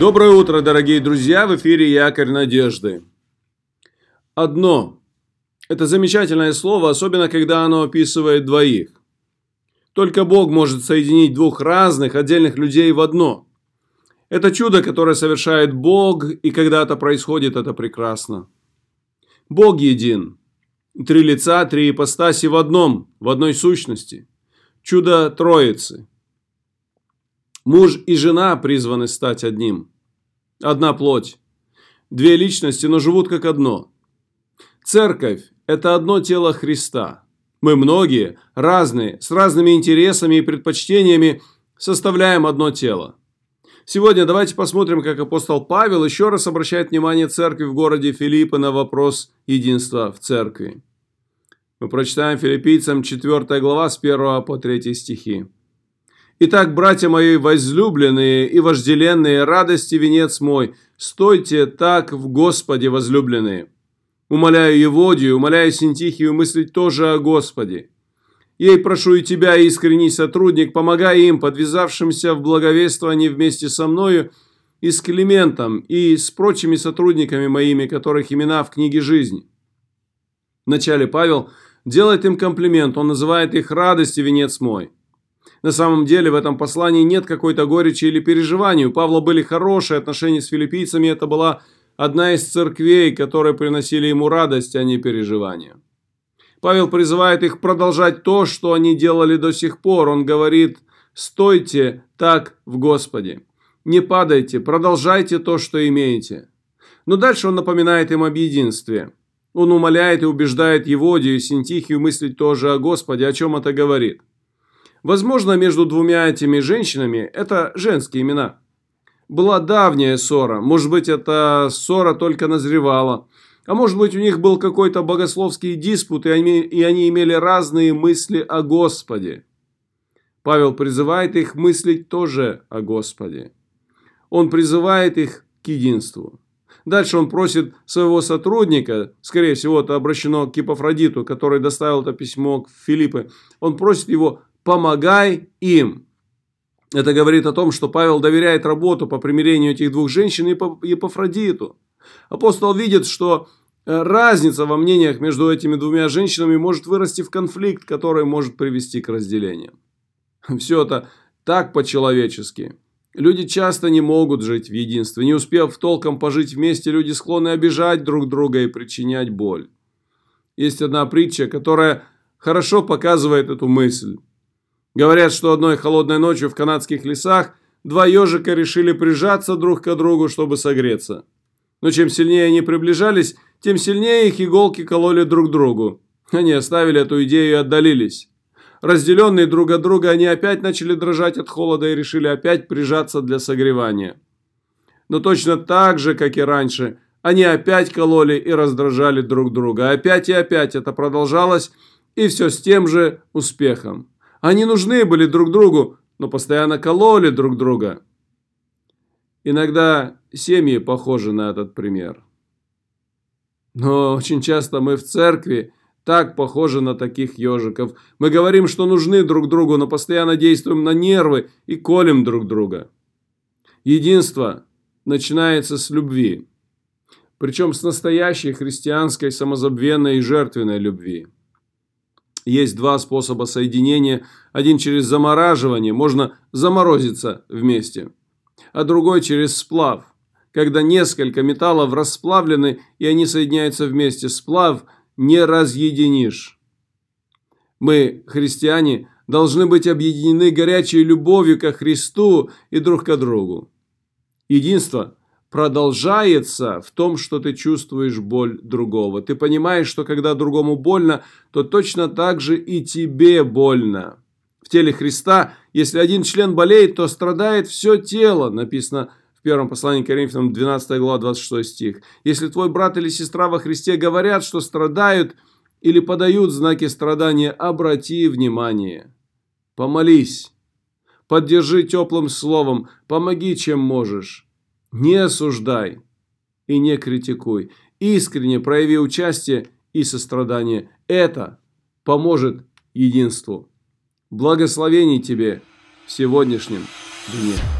Доброе утро, дорогие друзья! В эфире Якорь Надежды. Одно. Это замечательное слово, особенно когда оно описывает двоих. Только Бог может соединить двух разных, отдельных людей в одно. Это чудо, которое совершает Бог, и когда это происходит, это прекрасно. Бог един. Три лица, три ипостаси в одном, в одной сущности. Чудо Троицы. Муж и жена призваны стать одним. Одна плоть. Две личности, но живут как одно. Церковь – это одно тело Христа. Мы многие, разные, с разными интересами и предпочтениями составляем одно тело. Сегодня давайте посмотрим, как апостол Павел еще раз обращает внимание церкви в городе Филиппы на вопрос единства в церкви. Мы прочитаем филиппийцам 4 глава с 1 по 3 стихи. Итак, братья мои возлюбленные и вожделенные, радости венец мой, стойте так в Господе возлюбленные. Умоляю Еводию, умоляю Синтихию мыслить тоже о Господе. Ей прошу и тебя, искренний сотрудник, помогай им, подвязавшимся в благовествовании вместе со мною, и с Климентом, и с прочими сотрудниками моими, которых имена в книге жизни. Вначале Павел делает им комплимент, он называет их радостью венец мой. На самом деле в этом послании нет какой-то горечи или переживаний. У Павла были хорошие отношения с филиппийцами. Это была одна из церквей, которые приносили ему радость, а не переживания. Павел призывает их продолжать то, что они делали до сих пор. Он говорит, стойте так в Господе. Не падайте, продолжайте то, что имеете. Но дальше он напоминает им об единстве. Он умоляет и убеждает Еводию и Синтихию мыслить тоже о Господе, о чем это говорит. Возможно, между двумя этими женщинами это женские имена. Была давняя ссора, может быть, эта ссора только назревала. А может быть, у них был какой-то богословский диспут, и они, и они имели разные мысли о Господе. Павел призывает их мыслить тоже о Господе. Он призывает их к единству. Дальше он просит своего сотрудника, скорее всего, это обращено к Кипофродиту, который доставил это письмо к Филиппе. Он просит его помогай им. Это говорит о том, что Павел доверяет работу по примирению этих двух женщин и по Епафродиту. Апостол видит, что э, разница во мнениях между этими двумя женщинами может вырасти в конфликт, который может привести к разделению. Все это так по-человечески. Люди часто не могут жить в единстве. Не успев толком пожить вместе, люди склонны обижать друг друга и причинять боль. Есть одна притча, которая хорошо показывает эту мысль. Говорят, что одной холодной ночью в канадских лесах два ежика решили прижаться друг к другу, чтобы согреться. Но чем сильнее они приближались, тем сильнее их иголки кололи друг другу. Они оставили эту идею и отдалились. Разделенные друг от друга, они опять начали дрожать от холода и решили опять прижаться для согревания. Но точно так же, как и раньше, они опять кололи и раздражали друг друга. Опять и опять это продолжалось, и все с тем же успехом. Они нужны были друг другу, но постоянно кололи друг друга. Иногда семьи похожи на этот пример. Но очень часто мы в церкви так похожи на таких ежиков. Мы говорим, что нужны друг другу, но постоянно действуем на нервы и колем друг друга. Единство начинается с любви. Причем с настоящей христианской самозабвенной и жертвенной любви. Есть два способа соединения. Один через замораживание, можно заморозиться вместе. А другой через сплав, когда несколько металлов расплавлены и они соединяются вместе. Сплав не разъединишь. Мы, христиане, должны быть объединены горячей любовью ко Христу и друг к другу. Единство продолжается в том, что ты чувствуешь боль другого. Ты понимаешь, что когда другому больно, то точно так же и тебе больно. В теле Христа, если один член болеет, то страдает все тело, написано в первом послании к Коринфянам 12 глава 26 стих. Если твой брат или сестра во Христе говорят, что страдают или подают знаки страдания, обрати внимание. Помолись, поддержи теплым словом, помоги, чем можешь. Не осуждай и не критикуй. Искренне прояви участие и сострадание. Это поможет единству. Благословений тебе в сегодняшнем дне.